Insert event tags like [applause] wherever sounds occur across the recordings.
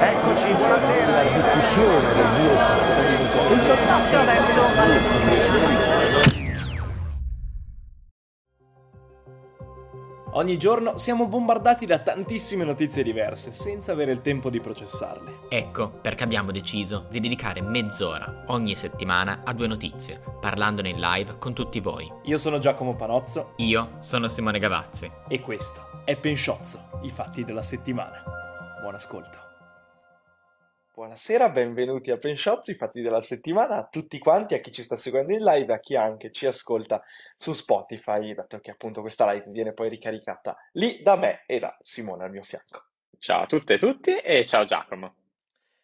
Eccoci, buonasera. La diffusione del virus. Tutto spazio adesso alle. Ogni giorno siamo bombardati da tantissime notizie diverse, senza avere il tempo di processarle. Ecco perché abbiamo deciso di dedicare mezz'ora ogni settimana a due notizie, parlandone in live con tutti voi. Io sono Giacomo Panozzo Io sono Simone Gavazzi. e questo è Pensciozzo, i fatti della settimana. Buon ascolto. Buonasera, benvenuti a i fatti della settimana, a tutti quanti, a chi ci sta seguendo in live, a chi anche ci ascolta su Spotify, dato che appunto questa live viene poi ricaricata lì da me e da Simone al mio fianco. Ciao a tutte e tutti e ciao Giacomo.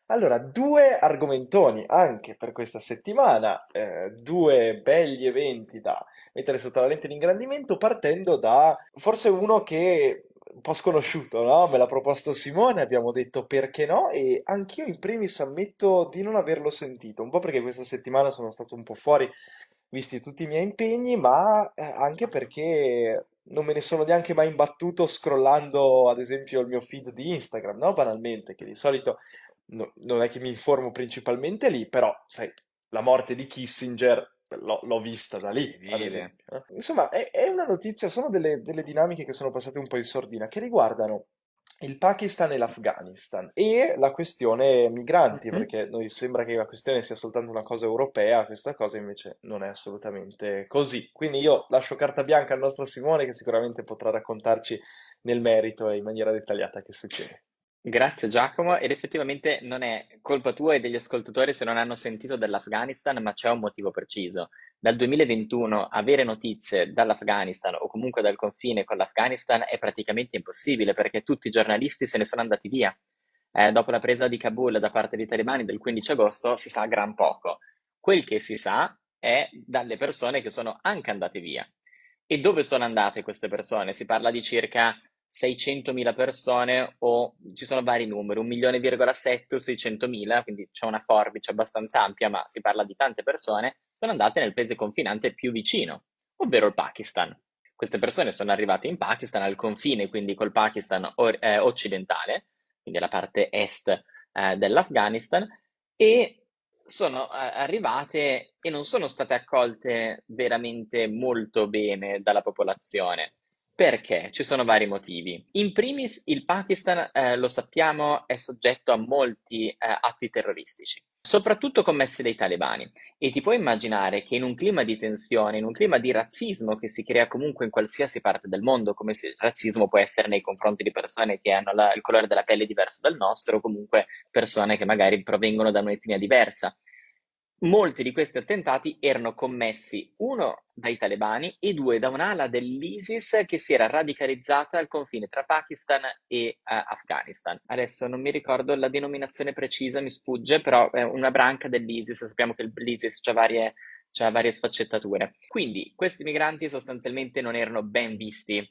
Allora, due argomentoni anche per questa settimana, eh, due belli eventi da mettere sotto la lente di ingrandimento, partendo da forse uno che un po' sconosciuto, no? Me l'ha proposto Simone, abbiamo detto perché no, e anch'io in primis ammetto di non averlo sentito, un po' perché questa settimana sono stato un po' fuori, visti tutti i miei impegni, ma eh, anche perché non me ne sono neanche mai imbattuto scrollando, ad esempio, il mio feed di Instagram, no? Banalmente, che di solito no- non è che mi informo principalmente lì, però, sai, la morte di Kissinger l'ho l'ho vista da lì, ad esempio. eh. Insomma, è, è una notizia, sono delle, delle dinamiche che sono passate un po' in sordina, che riguardano il Pakistan e l'Afghanistan e la questione migranti, Mhm. perché noi sembra che la questione sia soltanto una cosa europea, questa cosa invece non è assolutamente così. Quindi io lascio carta bianca al nostro Simone che sicuramente potrà raccontarci nel merito e in maniera dettagliata che succede. Grazie Giacomo ed effettivamente non è colpa tua e degli ascoltatori se non hanno sentito dell'Afghanistan, ma c'è un motivo preciso. Dal 2021 avere notizie dall'Afghanistan o comunque dal confine con l'Afghanistan è praticamente impossibile perché tutti i giornalisti se ne sono andati via. Eh, dopo la presa di Kabul da parte dei talebani del 15 agosto si sa gran poco. Quel che si sa è dalle persone che sono anche andate via. E dove sono andate queste persone? Si parla di circa 600.000 persone o ci sono vari numeri, 1.7 o 600.000, quindi c'è una forbice abbastanza ampia, ma si parla di tante persone, sono andate nel paese confinante più vicino, ovvero il Pakistan. Queste persone sono arrivate in Pakistan al confine, quindi col Pakistan or- eh, occidentale, quindi la parte est eh, dell'Afghanistan, e sono eh, arrivate e non sono state accolte veramente molto bene dalla popolazione. Perché? Ci sono vari motivi. In primis, il Pakistan, eh, lo sappiamo, è soggetto a molti eh, atti terroristici, soprattutto commessi dai talebani. E ti puoi immaginare che in un clima di tensione, in un clima di razzismo che si crea comunque in qualsiasi parte del mondo, come il razzismo può essere nei confronti di persone che hanno la- il colore della pelle diverso dal nostro, o comunque persone che magari provengono da un'etnia diversa. Molti di questi attentati erano commessi, uno dai talebani e due da un'ala dell'ISIS che si era radicalizzata al confine tra Pakistan e eh, Afghanistan. Adesso non mi ricordo la denominazione precisa, mi sfugge, però è una branca dell'ISIS, sappiamo che l'ISIS ha varie, varie sfaccettature. Quindi questi migranti sostanzialmente non erano ben visti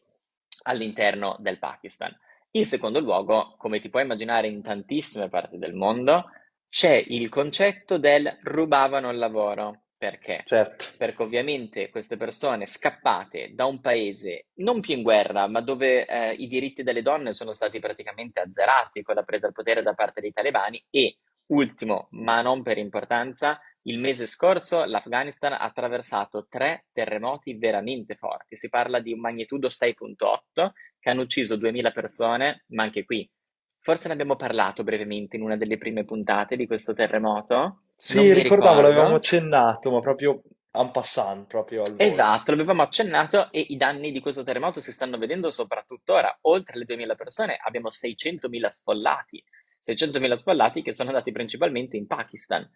all'interno del Pakistan. In secondo luogo, come ti puoi immaginare in tantissime parti del mondo, c'è il concetto del rubavano il lavoro. Perché? Certo. Perché ovviamente queste persone scappate da un paese non più in guerra, ma dove eh, i diritti delle donne sono stati praticamente azzerati con la presa al potere da parte dei talebani e, ultimo, ma non per importanza, il mese scorso l'Afghanistan ha attraversato tre terremoti veramente forti. Si parla di un magnitudo 6.8 che hanno ucciso 2000 persone, ma anche qui Forse ne abbiamo parlato brevemente in una delle prime puntate di questo terremoto. Non Sì, mi ricordavo, ricordo. l'avevamo accennato, ma proprio en passant, proprio al volo. Esatto, l'avevamo accennato e i danni di questo terremoto si stanno vedendo soprattutto ora. Oltre le 2000 persone abbiamo 600.000 sfollati, 600.000 sfollati che sono andati principalmente in Pakistan.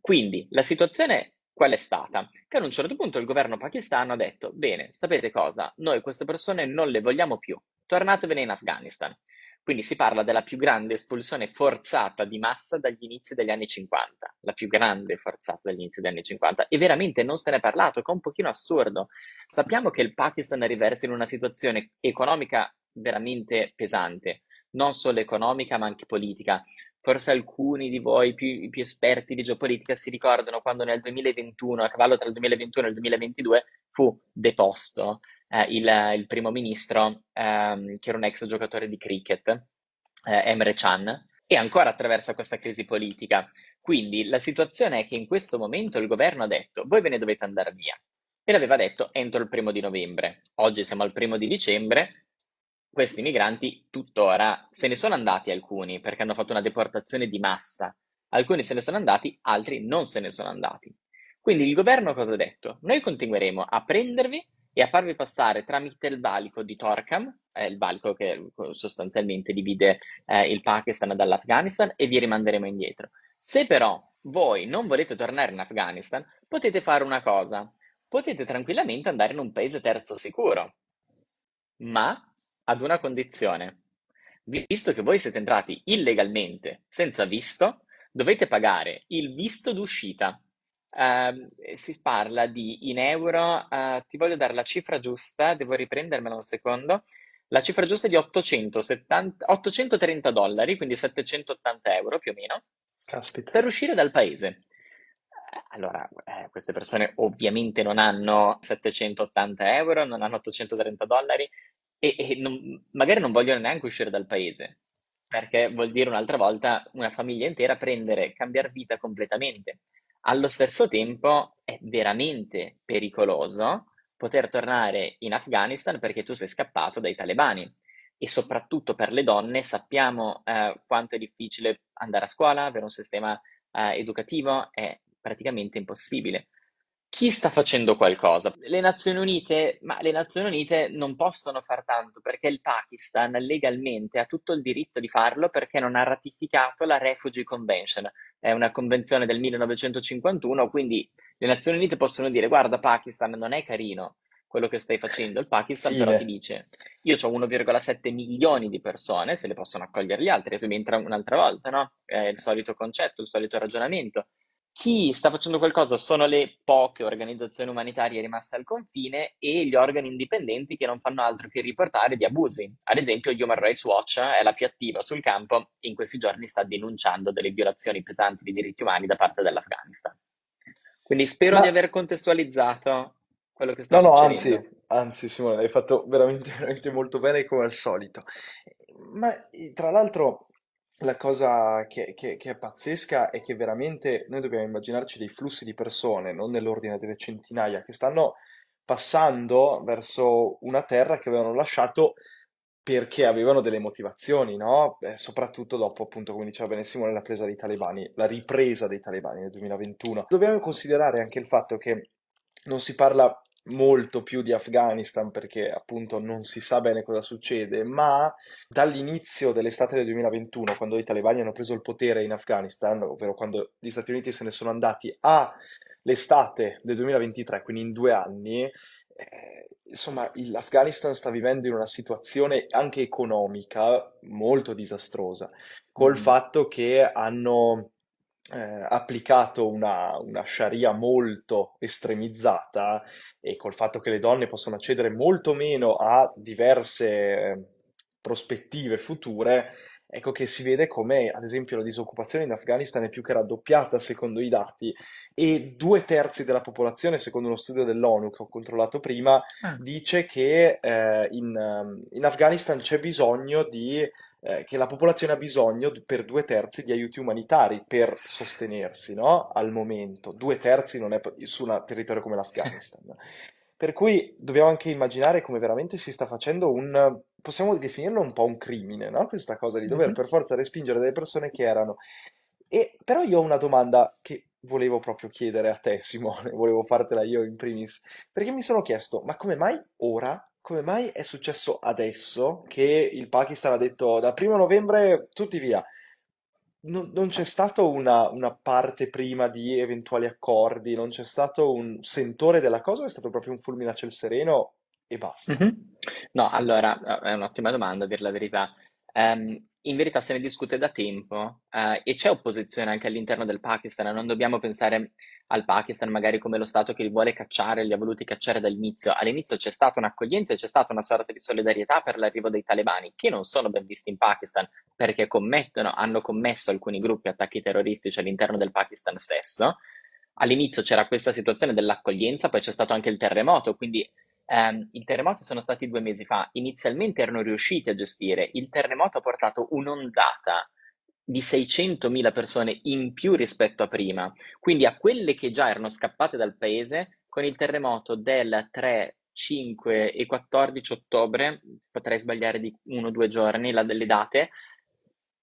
Quindi la situazione qual è stata? Che ad un certo punto il governo pakistano ha detto, bene, sapete cosa? Noi queste persone non le vogliamo più, tornatevene in Afghanistan. Quindi si parla della più grande espulsione forzata di massa dagli inizi degli anni 50, la più grande forzata dagli inizi degli anni 50, e veramente non se ne è parlato, che è un pochino assurdo. Sappiamo che il Pakistan riversa in una situazione economica veramente pesante, non solo economica ma anche politica. Forse alcuni di voi più, più esperti di geopolitica si ricordano quando nel 2021, a cavallo tra il 2021 e il 2022, fu deposto eh, il, il primo ministro, ehm, che era un ex giocatore di cricket, eh, Emre Chan, e ancora attraversa questa crisi politica. Quindi la situazione è che in questo momento il governo ha detto voi ve ne dovete andare via e l'aveva detto entro il primo di novembre. Oggi siamo al primo di dicembre, questi migranti tuttora se ne sono andati alcuni perché hanno fatto una deportazione di massa, alcuni se ne sono andati, altri non se ne sono andati. Quindi il governo cosa ha detto? Noi continueremo a prendervi e a farvi passare tramite il valico di Torkham, eh, il valico che sostanzialmente divide eh, il Pakistan dall'Afghanistan, e vi rimanderemo indietro. Se però voi non volete tornare in Afghanistan, potete fare una cosa, potete tranquillamente andare in un paese terzo sicuro, ma ad una condizione. Visto che voi siete entrati illegalmente, senza visto, dovete pagare il visto d'uscita. Uh, si parla di in euro, uh, ti voglio dare la cifra giusta, devo riprendermela un secondo. La cifra giusta è di 870, 830 dollari, quindi 780 euro più o meno, Caspita. per uscire dal paese. Eh, allora, eh, queste persone ovviamente non hanno 780 euro, non hanno 830 dollari e, e non, magari non vogliono neanche uscire dal paese, perché vuol dire un'altra volta una famiglia intera prendere, cambiare vita completamente. Allo stesso tempo è veramente pericoloso poter tornare in Afghanistan perché tu sei scappato dai talebani e soprattutto per le donne sappiamo eh, quanto è difficile andare a scuola, avere un sistema eh, educativo, è praticamente impossibile. Chi sta facendo qualcosa? Le Nazioni Unite, ma le Nazioni Unite non possono far tanto perché il Pakistan legalmente ha tutto il diritto di farlo perché non ha ratificato la Refugee Convention, è una convenzione del 1951, quindi le Nazioni Unite possono dire guarda Pakistan non è carino quello che stai facendo, il Pakistan Fine. però ti dice io ho 1,7 milioni di persone, se le possono accogliere gli altri, subentra un'altra volta, no? È il solito concetto, il solito ragionamento. Chi sta facendo qualcosa sono le poche organizzazioni umanitarie rimaste al confine e gli organi indipendenti che non fanno altro che riportare di abusi. Ad esempio, Human Rights Watch è la più attiva sul campo e in questi giorni sta denunciando delle violazioni pesanti di diritti umani da parte dell'Afghanistan. Quindi spero Ma- di aver contestualizzato quello che sta No, no, succedendo. anzi, anzi, Simone, hai fatto veramente, veramente molto bene come al solito. Ma tra l'altro la cosa che, che- che è pazzesca è che veramente noi dobbiamo immaginarci dei flussi di persone, non nell'ordine delle centinaia, che stanno passando verso una terra che avevano lasciato perché avevano delle motivazioni, no? Eh, soprattutto dopo, appunto, come diceva bene la presa dei talebani, la ripresa dei talebani nel 2021. Dobbiamo considerare anche il fatto che non si parla molto più di Afghanistan perché appunto non si sa bene cosa succede, ma dall'inizio dell'estate del 2021, quando i talebani hanno preso il potere in Afghanistan, ovvero quando gli Stati Uniti se ne sono andati all'estate del 2023, quindi in due anni, eh, insomma, l'Afghanistan sta vivendo in una situazione anche economica molto disastrosa, col Mhm. fatto che hanno eh, applicato una, una Sharia molto estremizzata e col fatto che le donne possono accedere molto meno a diverse eh, prospettive future, ecco che si vede come, ad esempio, la disoccupazione in Afghanistan è più che raddoppiata secondo i dati e due terzi della popolazione, secondo uno studio dell'ONU che ho controllato prima, Ah. dice che eh, in, ehm, in Afghanistan c'è bisogno di eh, che la popolazione ha bisogno per due terzi di aiuti umanitari per sostenersi, no? Al momento. Due terzi non è su un territorio come l'Afghanistan. [laughs] Per cui dobbiamo anche immaginare come veramente si sta facendo un, possiamo definirlo un po' un crimine, no? Questa cosa di dover Mhm. per forza respingere delle persone che erano. E, però io ho una domanda che volevo proprio chiedere a te, Simone, [laughs] volevo fartela io in primis, perché mi sono chiesto, ma come mai ora? Come mai è successo adesso che il Pakistan ha detto da primo novembre tutti via? Non, non c'è stata una, una parte prima di eventuali accordi, non c'è stato un sentore della cosa o è stato proprio un fulmine a ciel sereno e basta? Mhm. No, allora, eh, è un'ottima domanda, a dir la verità. Ehm, in verità se ne discute da tempo, eh, e c'è opposizione anche all'interno del Pakistan. Non dobbiamo pensare al Pakistan magari come lo Stato che li vuole cacciare, li ha voluti cacciare dall'inizio. All'inizio c'è stata un'accoglienza e c'è stata una sorta di solidarietà per l'arrivo dei talebani, che non sono ben visti in Pakistan perché commettono, hanno commesso alcuni gruppi attacchi terroristici all'interno del Pakistan stesso. All'inizio c'era questa situazione dell'accoglienza, poi c'è stato anche il terremoto, quindi ehm, il terremoto sono stati due mesi fa. Inizialmente erano riusciti a gestire, il terremoto ha portato un'ondata di 600.000 persone in più rispetto a prima, quindi a quelle che già erano scappate dal paese con il terremoto del 3, 5 e 14 ottobre, potrei sbagliare di uno o due giorni la delle date,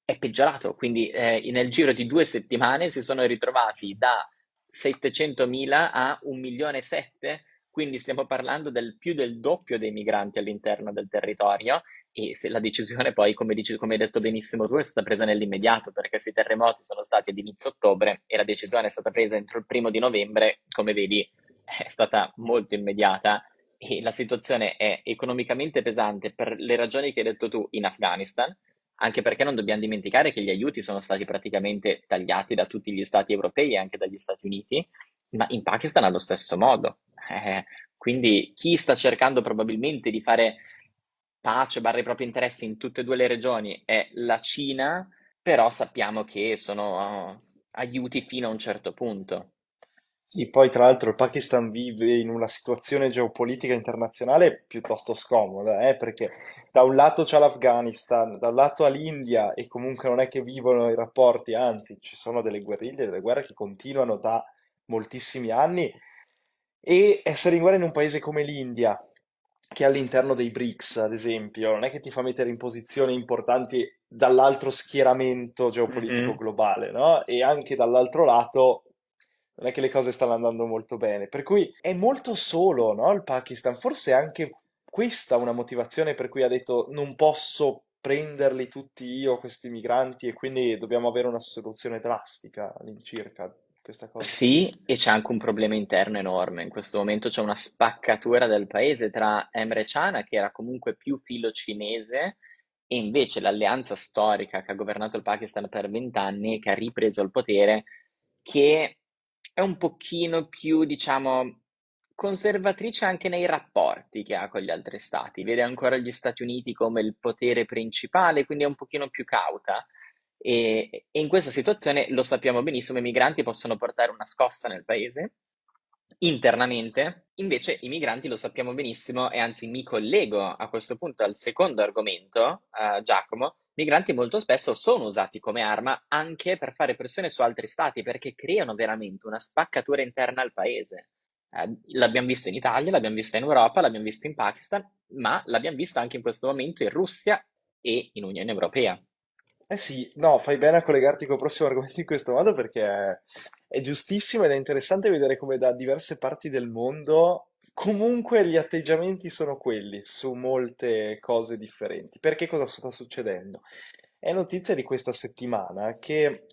è peggiorato, quindi eh, nel giro di due settimane si sono ritrovati da 700.000 a 1 milione e 7, quindi stiamo parlando del più del doppio dei migranti all'interno del territorio e se la decisione [laughs] poi, come, dici, come hai detto benissimo tu, è stata presa nell'immediato, perché se i terremoti sono stati ad inizio ottobre e la decisione è stata presa entro il primo di novembre, come vedi, [laughs] è stata molto immediata e la situazione è economicamente pesante per le ragioni che hai detto tu in Afghanistan, anche perché non dobbiamo dimenticare che gli aiuti sono stati praticamente tagliati da tutti gli stati europei e anche dagli Stati Uniti, ma in Pakistan allo stesso modo. Eh, quindi chi sta cercando probabilmente di fare pace barra i propri interessi in tutte e due le regioni è la Cina, però sappiamo che sono uh, aiuti fino a un certo punto. Sì, poi tra l'altro il Pakistan vive in una situazione geopolitica internazionale piuttosto scomoda, eh, perché da un lato c'è l'Afghanistan, da un lato l'India e comunque non è che vivono i rapporti, anzi ci sono delle guerriglie, delle guerre che continuano da moltissimi anni e essere in guerra in un paese come l'India, che è all'interno dei BRICS, ad esempio, non è che ti fa mettere in posizioni importanti dall'altro schieramento geopolitico Mhm. globale, no? E anche dall'altro lato non è che le cose stanno andando molto bene. Per cui è molto solo, no? Il Pakistan. Forse è anche questa una motivazione per cui ha detto non posso prenderli tutti io, questi migranti, e quindi dobbiamo avere una soluzione drastica all'incirca questa cosa. Sì, e c'è anche un problema interno enorme. In questo momento c'è una spaccatura del paese tra Emre Can, che era comunque più filo cinese, e invece l'alleanza storica che ha governato il Pakistan per vent'anni, che ha ripreso il potere, che è un pochino più, diciamo, conservatrice anche nei rapporti che ha con gli altri stati. Vede ancora gli Stati Uniti come il potere principale, quindi è un pochino più cauta. E, e in questa situazione lo sappiamo benissimo, i migranti possono portare una scossa nel paese internamente, invece i migranti lo sappiamo benissimo e anzi mi collego a questo punto al secondo argomento, eh, Giacomo, migranti molto spesso sono usati come arma anche per fare pressione su altri stati perché creano veramente una spaccatura interna al paese. Eh, l'abbiamo visto in Italia, l'abbiamo vista in Europa, l'abbiamo visto in Pakistan, ma l'abbiamo visto anche in questo momento in Russia e in Unione Europea. Eh sì, no, fai bene a collegarti col prossimo argomento in questo modo perché è, giustissimo ed è interessante vedere come da diverse parti del mondo comunque gli atteggiamenti sono quelli su molte cose differenti. Perché cosa sta succedendo? È notizia di questa settimana che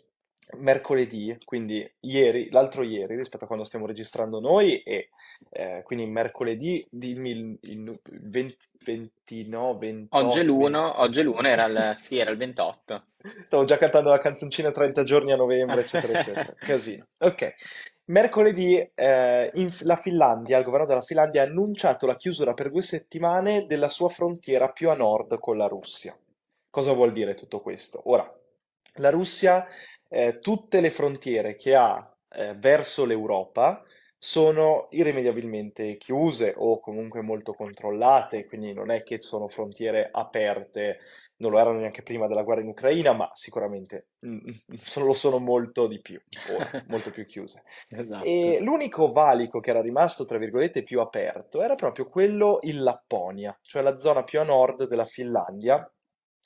mercoledì, quindi ieri, l'altro ieri rispetto a quando stiamo registrando noi, e eh, quindi mercoledì, dimmi il, il, il 20, 29, Oggi è 28, 20. l'uno, oggi è l'uno, era il, sì, era il 28. [laughs] Stavo già cantando la canzoncina 30 giorni a novembre, eccetera, eccetera. [laughs] Casino. Ok. Mercoledì eh, in- la Finlandia, il governo della Finlandia ha annunciato la chiusura per due settimane della sua frontiera più a nord con la Russia. Cosa vuol dire tutto questo? Ora, la Russia, eh, tutte le frontiere che ha eh, verso l'Europa sono irrimediabilmente chiuse o comunque molto controllate, quindi non è che sono frontiere aperte non lo erano neanche prima della guerra in Ucraina, ma sicuramente sono- [laughs] lo sono molto di più ora, molto più chiuse. [laughs] E Esatto. l'unico valico che era rimasto, tra virgolette, più aperto era proprio quello in Lapponia, cioè la zona più a nord della Finlandia,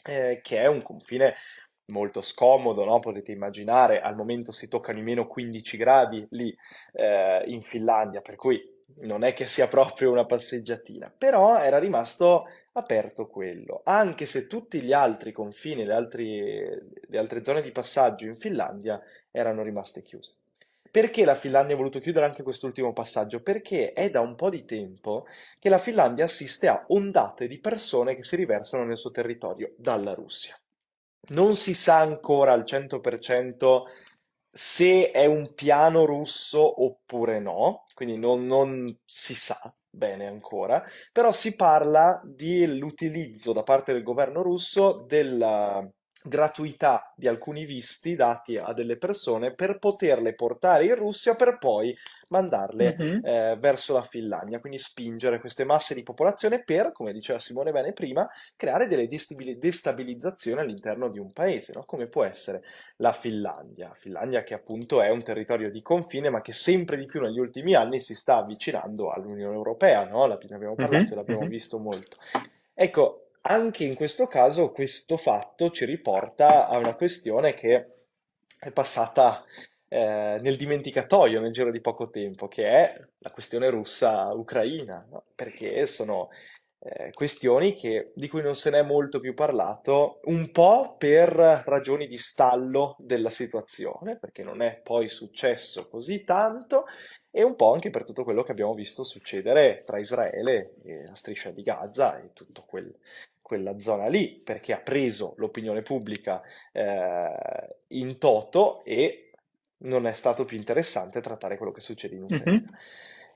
eh, che è un confine molto scomodo, no? Potete immaginare, al momento si toccano i meno 15 gradi lì eh, in Finlandia, per cui non è che sia proprio una passeggiatina, però era rimasto aperto quello, anche se tutti gli altri confini, le altri- le altre zone di passaggio in Finlandia erano rimaste chiuse. Perché la Finlandia ha voluto chiudere anche quest'ultimo passaggio? Perché è da un po' di tempo che la Finlandia assiste a ondate di persone che si riversano nel suo territorio dalla Russia. Non si sa ancora al 100% se è un piano russo oppure no, quindi non, non si sa bene ancora, però si parla dell'utilizzo da parte del governo russo della- gratuità di alcuni visti dati a delle persone per poterle portare in Russia per poi mandarle Mhm. eh, verso la Finlandia, quindi spingere queste masse di popolazione per, come diceva Simone bene prima, creare delle destabili- destabilizzazioni all'interno di un paese, no? Come può essere la Finlandia. Finlandia che appunto è un territorio di confine, ma che sempre di più negli ultimi anni si sta avvicinando all'Unione Europea, no? La- Ne abbiamo parlato Mhm. e l'abbiamo Mhm. visto molto. Ecco, anche in questo caso questo fatto ci riporta a una questione che è passata eh, nel dimenticatoio nel giro di poco tempo, che è la questione russa-ucraina, no? Perché sono eh, questioni che- di cui non se n'è molto più parlato, un po' per ragioni di stallo della situazione, perché non è poi successo così tanto, e un po' anche per tutto quello che abbiamo visto succedere tra Israele e la striscia di Gaza e tutta quella zona lì, perché ha preso l'opinione pubblica eh, in toto e non è stato più interessante trattare quello che succede in Ucraina. Mhm.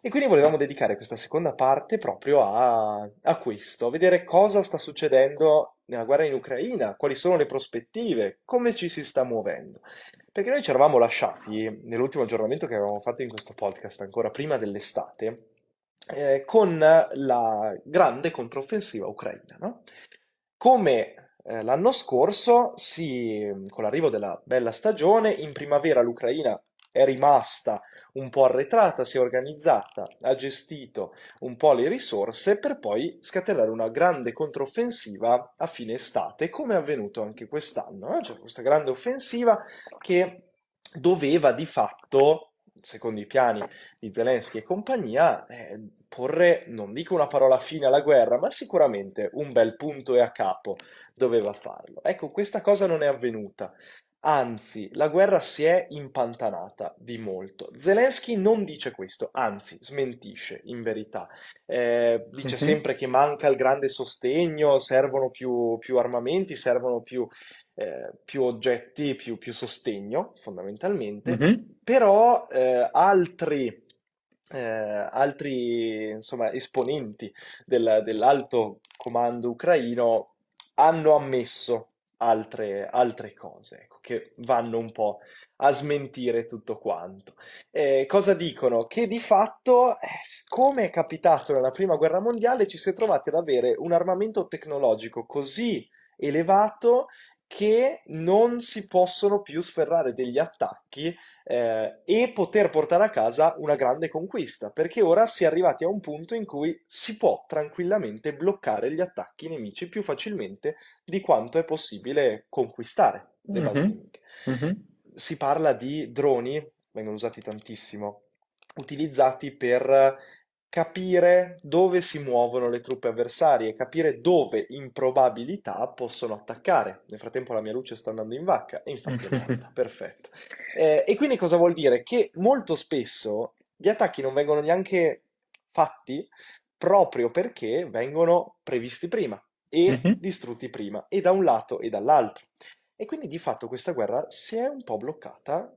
E quindi volevamo dedicare questa seconda parte proprio a, a questo, a vedere cosa sta succedendo nella guerra in Ucraina, quali sono le prospettive, come ci si sta muovendo. Perché noi ci eravamo lasciati nell'ultimo aggiornamento che avevamo fatto in questo podcast, ancora prima dell'estate, eh, con la grande controffensiva ucraina, no? Come eh, l'anno scorso, si, con l'arrivo della bella stagione, in primavera l'Ucraina è rimasta un po' arretrata, si è organizzata, ha gestito un po' le risorse per poi scatenare una grande controffensiva a fine estate, come è avvenuto anche quest'anno. eh? Cioè, questa grande offensiva che doveva di fatto, secondo i piani di Zelensky e compagnia, eh, porre, non dico una parola fine alla guerra, ma sicuramente un bel punto e a capo doveva farlo. Ecco, questa cosa non è avvenuta. Anzi, la guerra si è impantanata di molto. Zelensky non dice questo, anzi, smentisce in verità. Eh, dice Mhm. sempre che manca il grande sostegno, servono più, più armamenti, servono più, eh, più oggetti, più, più sostegno, fondamentalmente. Mhm. Però eh, altri, eh, altri insomma, esponenti del- dell'alto comando ucraino hanno ammesso altre, altre cose, ecco, che vanno un po' a smentire tutto quanto. Eh, cosa dicono? Che di fatto, eh, come è capitato nella prima guerra mondiale, ci si è trovati ad avere un armamento tecnologico così elevato che non si possono più sferrare degli attacchi eh, e poter portare a casa una grande conquista, perché ora si è arrivati a un punto in cui si può tranquillamente bloccare gli attacchi nemici più facilmente di quanto è possibile conquistare le basi Mhm. nemiche. Mhm. Si parla di droni, vengono usati tantissimo, utilizzati per capire dove si muovono le truppe avversarie, capire dove in probabilità possono attaccare. Nel frattempo la mia luce sta andando in vacca e infatti è andata, [laughs] perfetto. Eh, e quindi cosa vuol dire? Che molto spesso gli attacchi non vengono neanche fatti proprio perché vengono previsti prima e Mhm. distrutti prima, e da un lato e dall'altro. E quindi di fatto questa guerra si è un po' bloccata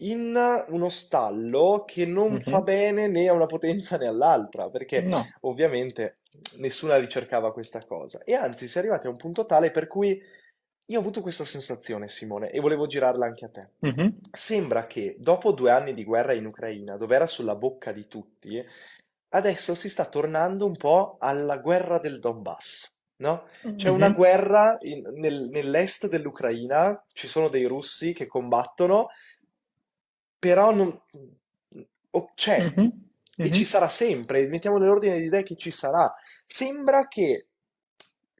in uno stallo che non fa bene né a una potenza né all'altra, perché No. ovviamente nessuna ricercava questa cosa. E anzi, si è arrivati a un punto tale per cui io ho avuto questa sensazione, Simone, e volevo girarla anche a te. Mhm. Sembra che dopo due anni di guerra in Ucraina, dove era sulla bocca di tutti, adesso si sta tornando un po' alla guerra del Donbass, no? C'è una guerra in- nel- nell'est dell'Ucraina, ci sono dei russi che combattono, però non... o- c'è Mhm. e ci Mhm. sarà sempre, mettiamo nell'ordine di idee che ci sarà. Sembra che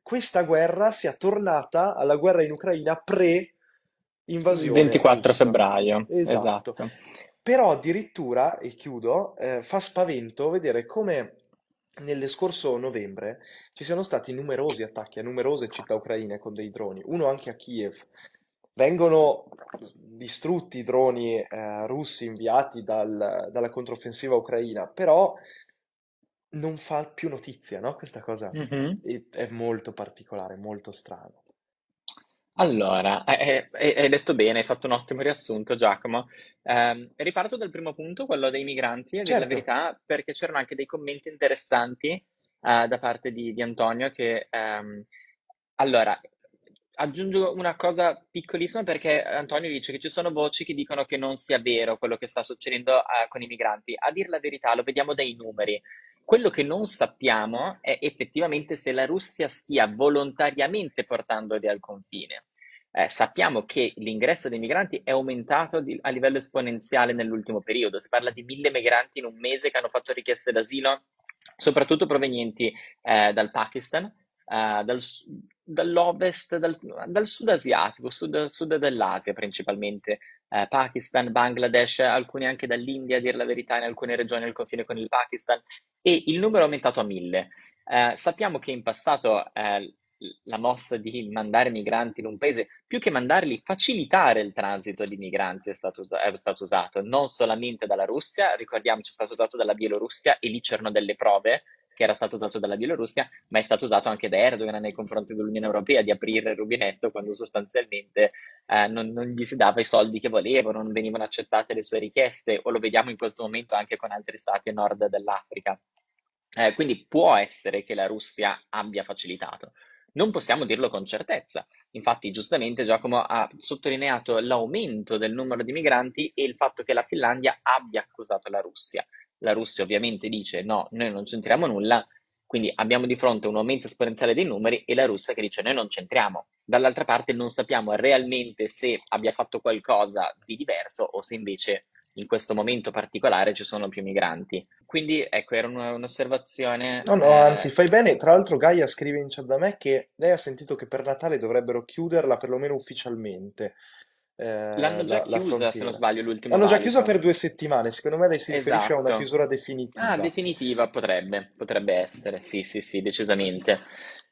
questa guerra sia tornata alla guerra in Ucraina pre-invasione 24 russa. febbraio, Esatto. esatto. Però addirittura, e chiudo, eh, fa spavento vedere come nelle scorso novembre ci siano stati numerosi attacchi a numerose città ucraine con dei droni, uno anche a Kiev. Vengono distrutti i droni eh, russi inviati dal- dalla controffensiva ucraina, però non fa più notizia, no? Questa cosa Mhm. è, è molto particolare, molto strano. Allora, eh, eh, hai detto bene, hai fatto un ottimo riassunto, Giacomo. Ehm, riparto dal primo punto, quello dei migranti, e della Certo. verità, perché c'erano anche dei commenti interessanti eh, da parte di, di Antonio che, ehm, allora, aggiungo una cosa piccolissima perché Antonio dice che ci sono voci che dicono che non sia vero quello che sta succedendo eh, con i migranti. A dir la verità, lo vediamo dai numeri. Quello che non sappiamo è effettivamente se la Russia stia volontariamente portandoli al confine. Eh, sappiamo che l'ingresso dei migranti è aumentato di, a livello esponenziale nell'ultimo periodo. Si parla di mille migranti in un mese che hanno fatto richieste d'asilo, soprattutto provenienti eh, dal Pakistan, eh, dal, dall'ovest, dal, dal, sud asiatico, sud, sud dell'Asia principalmente, eh, Pakistan, Bangladesh, alcuni anche dall'India, a dire la verità, in alcune regioni al confine con il Pakistan, e il numero è aumentato a mille. Eh, sappiamo che in passato eh, la mossa di mandare migranti in un paese, più che mandarli, facilitare il transito di migranti è stato, è stato usato, non solamente dalla Russia, ricordiamoci è stato usato dalla Bielorussia e lì c'erano delle prove che era stato usato dalla Bielorussia, ma è stato usato anche da Erdogan nei confronti dell'Unione Europea di aprire il rubinetto quando sostanzialmente eh, non, non, gli si dava i soldi che volevano, non venivano accettate le sue richieste, o lo vediamo in questo momento anche con altri stati a nord dell'Africa. Eh, quindi può essere che la Russia abbia facilitato. Non possiamo dirlo con certezza. Infatti, giustamente Giacomo ha sottolineato l'aumento del numero di migranti e il fatto che la Finlandia abbia accusato la Russia. La Russia ovviamente dice no, noi non c'entriamo nulla, quindi abbiamo di fronte un aumento esponenziale dei numeri e la Russia che dice noi non c'entriamo. Dall'altra parte non sappiamo realmente se abbia fatto qualcosa di diverso o se invece in questo momento particolare ci sono più migranti. Quindi ecco, era un'osservazione. No, no, eh... anzi, fai bene. Tra l'altro, Gaia scrive in chat da me che lei ha sentito che per Natale dovrebbero chiuderla perlomeno ufficialmente. Eh, L'hanno già la, chiusa, la se non sbaglio, l'ultimo L'hanno già chiusa per due settimane. Secondo me lei si riferisce esatto. a una esatto. chiusura definitiva. Ah, definitiva potrebbe, potrebbe essere. Sì, sì, sì, decisamente.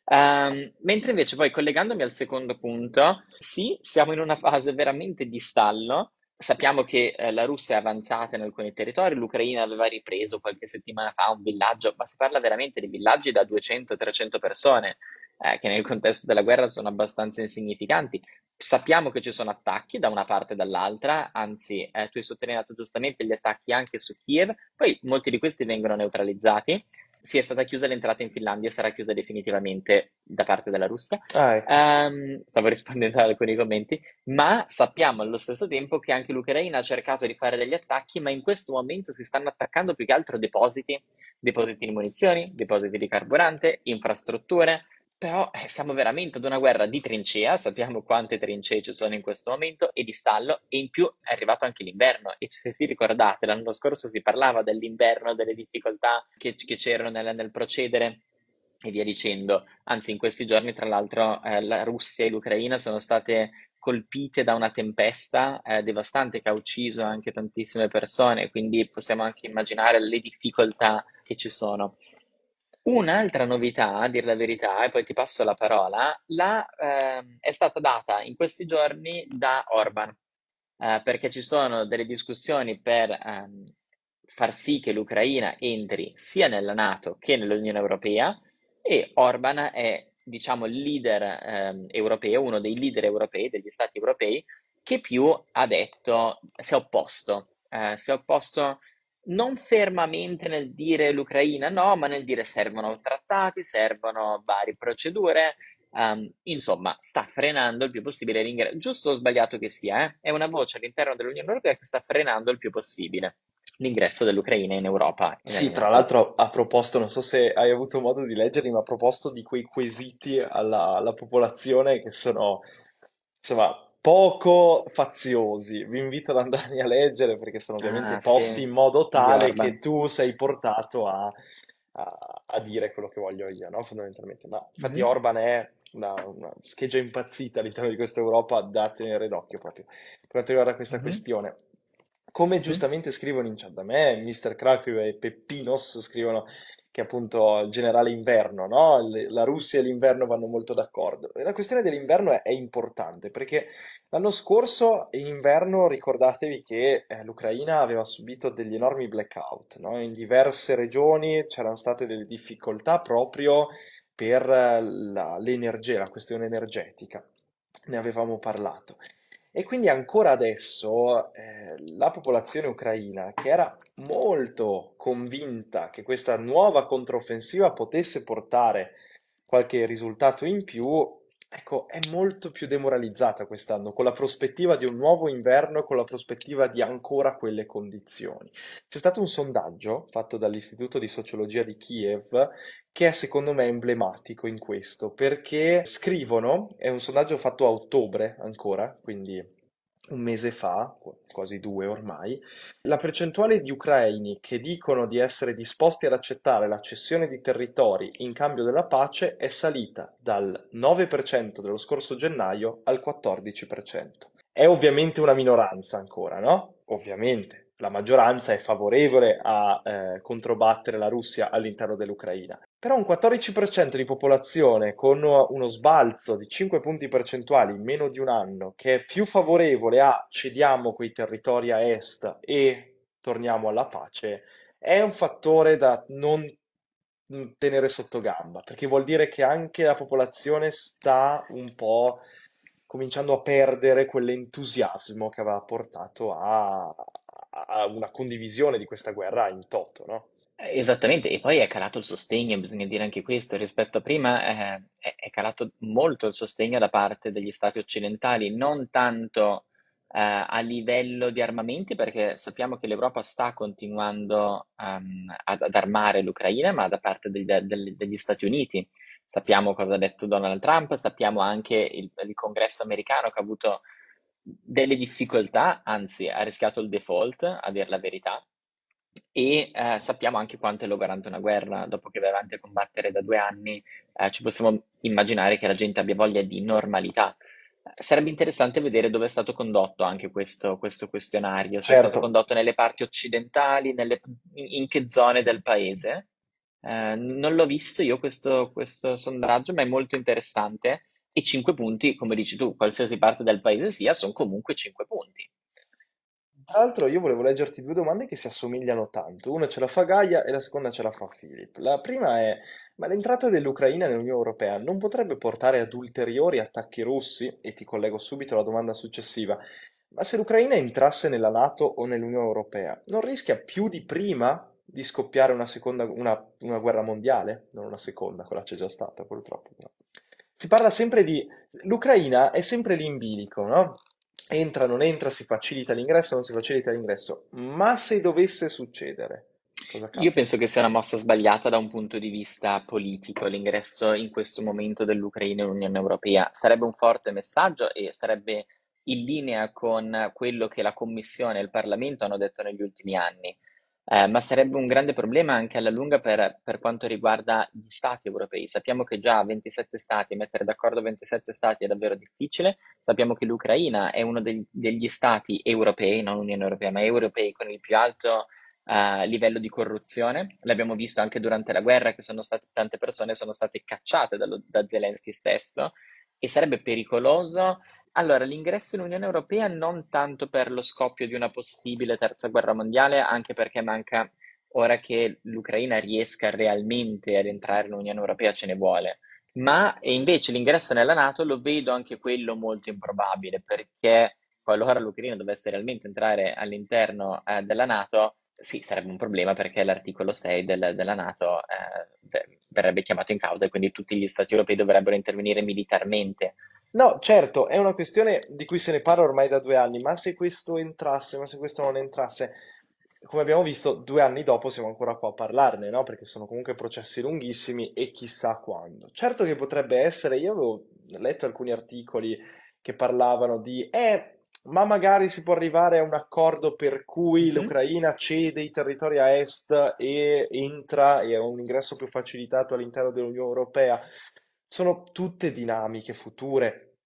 Um, mentre invece poi collegandomi al secondo punto, sì, siamo in una fase veramente di stallo Sappiamo che eh, la Russia è avanzata in alcuni territori, l'Ucraina aveva ripreso qualche settimana fa un villaggio, ma si parla veramente di villaggi da 200-300 persone, eh, che nel contesto della guerra sono abbastanza insignificanti. Sappiamo che ci sono attacchi da una parte e dall'altra, anzi, eh, tu hai sottolineato giustamente gli attacchi anche su Kiev, poi molti di questi vengono neutralizzati sì, è stata chiusa l'entrata in Finlandia, sarà chiusa definitivamente da parte della Russia. Ah, ecco. um, stavo rispondendo ad alcuni commenti, ma sappiamo allo stesso tempo che anche l'Ucraina ha cercato di fare degli attacchi, ma in questo momento si stanno attaccando più che altro depositi, depositi di munizioni, depositi di carburante, infrastrutture, però eh, siamo veramente ad una guerra di trincea, sappiamo quante trincee ci sono in questo momento e di stallo e in più è arrivato anche l'inverno e se vi ricordate l'anno scorso si parlava dell'inverno, delle difficoltà che, che c'erano nel, nel, procedere e via dicendo, anzi in questi giorni tra l'altro eh, la Russia e l'Ucraina sono state colpite da una tempesta eh, devastante che ha ucciso anche tantissime persone, quindi possiamo anche immaginare le difficoltà che ci sono. Un'altra novità, a dir la verità, e poi ti passo la parola, la, ehm, è stata data in questi giorni da Orban, eh, perché ci sono delle discussioni per ehm, far sì che l'Ucraina entri sia nella Nato che nell'Unione Europea e Orban è, diciamo, il leader ehm, europeo, uno dei leader europei, degli stati europei, che più ha detto, si è opposto, eh, si è opposto non fermamente nel dire l'Ucraina no, ma nel dire servono trattati, servono varie procedure, um, insomma sta frenando il più possibile l'ingresso, giusto o sbagliato che sia, eh? è una voce all'interno dell'Unione Europea che sta frenando il più possibile l'ingresso dell'Ucraina in Europa. Sì, tra l'altro ha proposto, non so se hai avuto modo di leggerli, ma ha proposto di quei quesiti alla, alla popolazione che sono, insomma, poco faziosi. Vi invito ad andarli a leggere perché sono ovviamente Ah, posti sì, in modo tale Orban. che tu sei portato a, a- a dire quello che voglio io, no? Fondamentalmente. Ma infatti Mhm. Orban è una, una scheggia impazzita all'interno di questa Europa da tenere d'occhio proprio per quanto riguarda questa Mhm. questione. Come giustamente scrivono in chat da me, Mr. Krakow e Peppinos scrivono che appunto il generale inverno, no? La Russia e l'inverno vanno molto d'accordo. La questione dell'inverno è, è importante perché l'anno scorso in inverno ricordatevi che eh, l'Ucraina aveva subito degli enormi blackout, no? In diverse regioni c'erano state delle difficoltà proprio per eh, la, l'energia, la questione energetica. Ne avevamo parlato. E quindi ancora adesso eh, la popolazione ucraina, che era molto convinta che questa nuova controffensiva potesse portare qualche risultato in più, ecco, è molto più demoralizzata quest'anno, con la prospettiva di un nuovo inverno e con la prospettiva di ancora quelle condizioni. C'è stato un sondaggio fatto dall'Istituto di Sociologia di Kiev che è secondo me emblematico in questo, perché scrivono, è un sondaggio fatto a ottobre ancora, quindi un mese fa, quasi due ormai, la percentuale di ucraini che dicono di essere disposti ad accettare la cessione di territori in cambio della pace è salita dal 9% dello scorso gennaio al 14%. È ovviamente una minoranza ancora, no? Ovviamente. La maggioranza è favorevole a eh, controbattere la Russia all'interno dell'Ucraina. Però un 14% di popolazione con uno sbalzo di 5 punti percentuali in meno di un anno, che è più favorevole a cediamo quei territori a est e torniamo alla pace, è un fattore da non tenere sotto gamba, perché vuol dire che anche la popolazione sta un po' cominciando a perdere quell'entusiasmo che aveva portato a, a una condivisione di questa guerra in toto, no? Esattamente, e poi è calato il sostegno, bisogna dire anche questo, rispetto a prima eh, è, è calato molto il sostegno da parte degli stati occidentali, non tanto eh, a livello di armamenti, perché sappiamo che l'Europa sta continuando um, ad, ad, armare l'Ucraina, ma da parte degli, degli, degli, Stati Uniti. Sappiamo cosa ha detto Donald Trump, sappiamo anche il, il congresso americano che ha avuto delle difficoltà, anzi ha rischiato il default, a dire la verità e eh, sappiamo anche quanto è logorante una guerra, dopo che vai avanti a combattere da due anni, eh, ci possiamo immaginare che la gente abbia voglia di normalità. Sarebbe interessante vedere dove è stato condotto anche questo, questo questionario, se certo. è stato certo. condotto nelle parti occidentali, nelle, in che zone del paese. Eh, non l'ho visto io questo, questo sondaggio, ma è molto interessante e 5 punti, come dici tu, qualsiasi parte del paese sia, sono comunque 5 punti. Tra l'altro io volevo leggerti due domande che si assomigliano tanto. Una ce la fa Gaia e la seconda ce la fa Philip. La prima è, ma l'entrata dell'Ucraina nell'Unione Europea non potrebbe portare ad ulteriori attacchi russi? E ti collego subito alla domanda successiva. Ma se l'Ucraina entrasse nella Nato o nell'Unione Europea, non rischia più di prima di scoppiare una, seconda, una, una guerra mondiale? Non una seconda, quella c'è già stata purtroppo. Si parla sempre di... L'Ucraina è sempre lì in bilico, no? entra, non entra, si facilita l'ingresso, non si facilita l'ingresso. Ma se dovesse succedere, Io penso che sia una mossa sbagliata da un punto di vista politico l'ingresso in questo momento dell'Ucraina nell'Unione Europea. Sarebbe un forte messaggio e sarebbe in linea con quello che la Commissione e il Parlamento hanno detto negli ultimi anni. Eh, ma sarebbe un grande problema anche alla lunga per, per, quanto riguarda gli stati europei. Sappiamo che già 27 stati, mettere d'accordo 27 stati è davvero difficile. Sappiamo che l'Ucraina è uno degli, degli stati europei, non Unione Europea, ma europei con il più alto uh, livello di corruzione. L'abbiamo visto anche durante la guerra che state, tante persone sono state cacciate dallo, da Zelensky stesso e sarebbe pericoloso allora, l'ingresso in Unione Europea non tanto per lo scoppio di una possibile terza guerra mondiale, anche perché manca ora che l'Ucraina riesca realmente ad entrare in Unione Europea ce ne vuole. Ma invece l'ingresso nella Nato lo vedo anche quello molto improbabile, perché qualora l'Ucraina dovesse realmente entrare all'interno eh, della Nato, sì, sarebbe un problema perché l'articolo 6 del, della Nato eh, verrebbe chiamato in causa e quindi tutti gli Stati europei dovrebbero intervenire militarmente No, certo, è una questione di cui se ne parla ormai da due anni, ma se questo entrasse, ma se questo non entrasse, come abbiamo visto, due anni dopo siamo ancora qua a parlarne, no? Perché sono comunque processi lunghissimi e chissà quando. Certo che potrebbe essere, io avevo letto alcuni articoli che parlavano di, eh, ma magari si può arrivare a un accordo per cui mm-hmm. l'Ucraina cede i territori a est e entra e ha un ingresso più facilitato all'interno dell'Unione Europea sono tutte dinamiche future,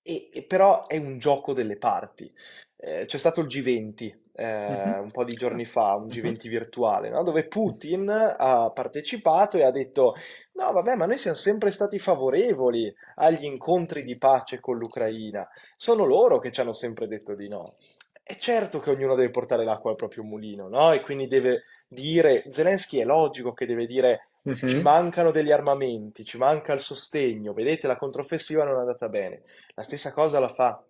e, e però è un gioco delle parti. Eh, c'è stato il G20 eh, un po' di giorni fa, un G20 uh-huh. virtuale, no? dove Putin ha partecipato e ha detto: No, vabbè, ma noi siamo sempre stati favorevoli agli incontri di pace con l'Ucraina. Sono loro che ci hanno sempre detto di no. È certo che ognuno deve portare l'acqua al proprio mulino, no? E quindi deve dire: Zelensky è logico che deve dire ci mhm. mancano degli armamenti, ci manca il sostegno, vedete la controffensiva non è andata bene. La stessa cosa la fa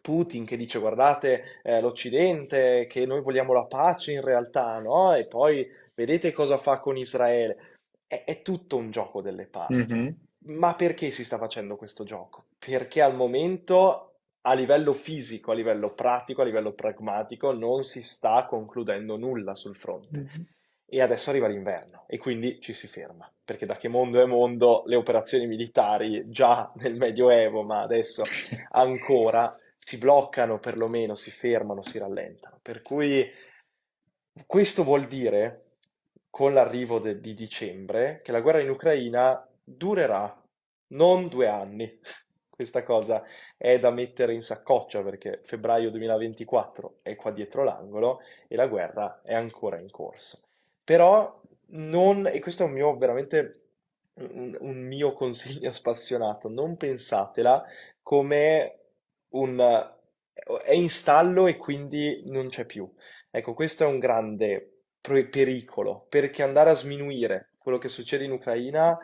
Putin che dice guardate eh, l'Occidente, che noi vogliamo la pace in realtà, no? E poi vedete cosa fa con Israele. È, è tutto un gioco delle parti. Mm-hmm. Ma perché si sta facendo questo gioco? Perché al momento a livello fisico, a livello pratico, a livello pragmatico non si sta concludendo nulla sul fronte. Mm-hmm. E adesso arriva l'inverno e quindi ci si ferma, perché da che mondo è mondo le operazioni militari già nel Medioevo, ma adesso [laughs] ancora, si bloccano perlomeno, si fermano, si rallentano. Per cui questo vuol dire, con l'arrivo de- di dicembre, che la guerra in Ucraina durerà non due anni. [laughs] Questa cosa è da mettere in saccoccia perché febbraio 2024 è qua dietro l'angolo e la guerra è ancora in corso. Però non, e questo è un mio veramente un, un mio consiglio [laughs] spassionato, non pensatela come un è in stallo e quindi non c'è più. Ecco, questo è un grande pericolo perché andare a sminuire quello che succede in Ucraina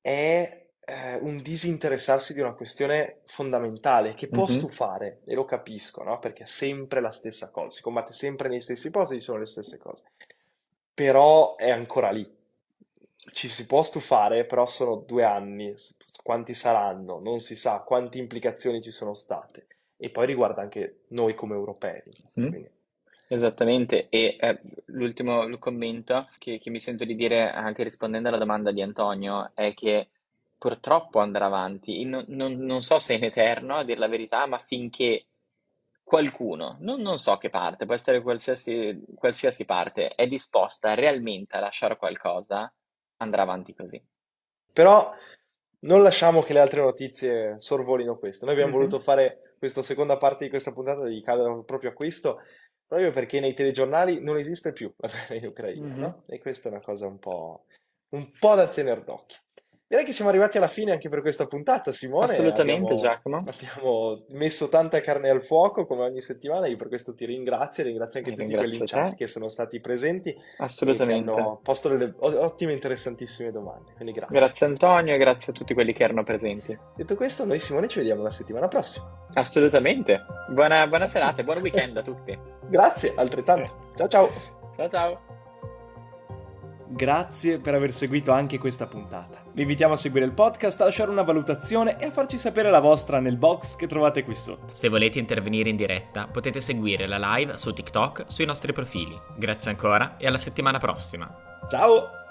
è eh, un disinteressarsi di una questione fondamentale che può Mhm. stufare e lo capisco, no? Perché è sempre la stessa cosa, si combatte sempre nei stessi posti, ci sono le stesse cose, però è ancora lì. Ci si può stufare, però sono due anni, quanti saranno, non si sa quante implicazioni ci sono state. E poi riguarda anche noi come europei. Mm. Esattamente, e eh, l'ultimo commento che, che mi sento di dire anche rispondendo alla domanda di Antonio è che purtroppo andrà avanti, non, non- non so se in eterno, a dire la verità, ma finché qualcuno, non, non so che parte, può essere qualsiasi, qualsiasi parte, è disposta realmente a lasciare qualcosa, andrà avanti così. Però non lasciamo che le altre notizie sorvolino questo. Noi abbiamo Mhm. voluto fare questa seconda parte di questa puntata dedicata proprio a questo, proprio perché nei telegiornali non esiste più la [laughs] guerra in Ucraina, Mhm. no? E questa è una cosa un po', un po' da tenere d'occhio. Direi che siamo arrivati alla fine anche per questa puntata, Simone. Assolutamente, Abbiamo, Giacomo. abbiamo messo tanta carne al fuoco come ogni settimana. Io per questo ti ringrazio e ringrazio anche tutti quelli in chat che sono stati presenti e che Assolutamente. hanno posto delle ottime, interessantissime domande. Quindi grazie. Grazie Antonio e grazie a tutti quelli che erano presenti. Detto questo, noi Simone ci vediamo la settimana prossima. Assolutamente. Buona, buona serata e buon weekend a tutti. Grazie, altrettanto. Ciao ciao. Ciao ciao. Grazie per aver seguito anche questa puntata. Vi invitiamo a seguire il podcast, a lasciare una valutazione e a farci sapere la vostra nel box che trovate qui sotto. Se volete intervenire in diretta, potete seguire la live su TikTok sui nostri profili. Grazie ancora e alla settimana prossima. Ciao!